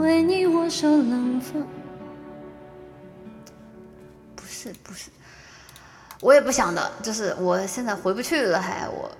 为你我受冷风。不是不是，我也不想的，就是我现在回不去了，还我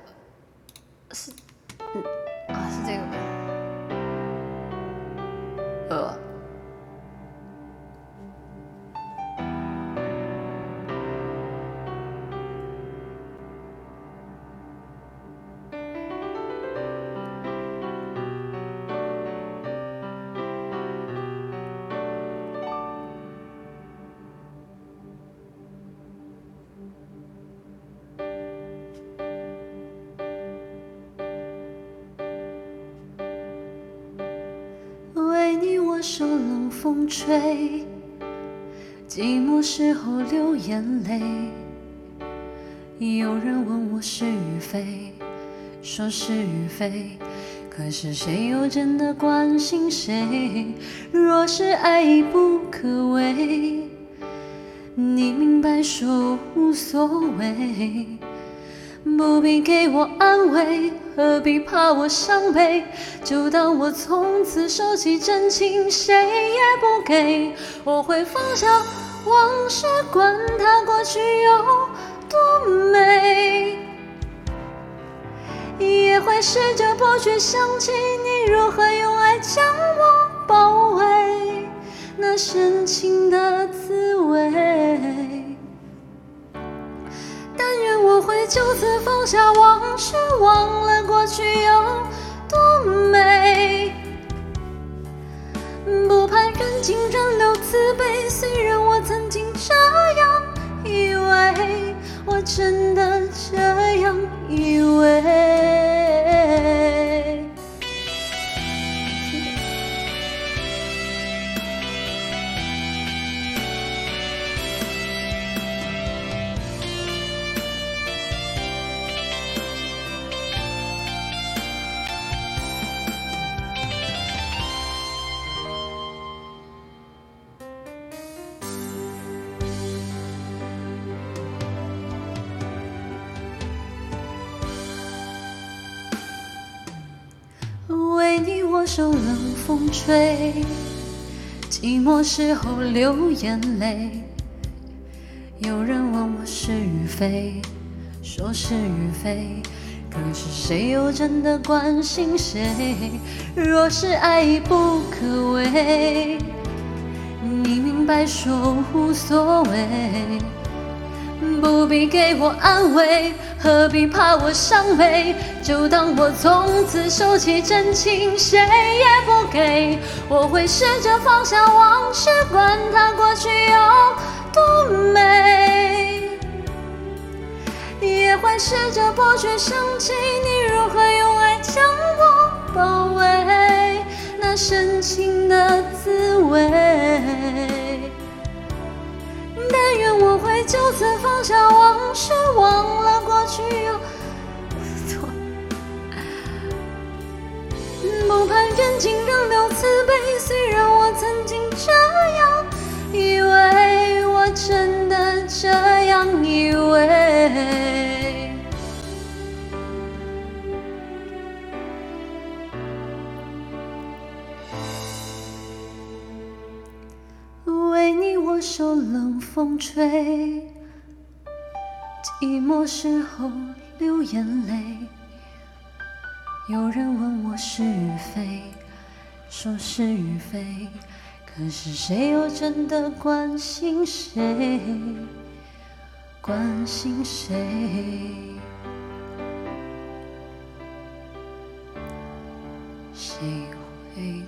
冷风吹，寂寞时候流眼泪。有人问我是与非，说是与非，可是谁又真的关心谁？若是爱已不可为，你明白说无所谓。不必给我安慰，何必怕我伤悲？就当我从此收起真情，谁也不给。我会放下往事，管它过去有多美，也会试着不去想起你如何用爱将我包围，那深情的不会就此放下往事，忘了过去有多美。不怕人尽人留慈悲，虽然我曾经这样以为，我真的这样你我受冷风吹，寂寞时候流眼泪。有人问我是与非，说是与非，可是谁又真的关心谁？若是爱已不可为，你明白说无所谓。不必给我安慰，何必怕我伤悲？就当我从此收起真情，谁也不给。我会试着放下往事，管它过去有多美，也会试着不去想起你如何用爱就此放下往事，忘了过去有错。不盼缘尽仍留慈悲，虽然我曾经这样冷风吹，寂寞时候流眼泪。有人问我是与非，说是与非，可是谁又真的关心谁？关心谁？谁会？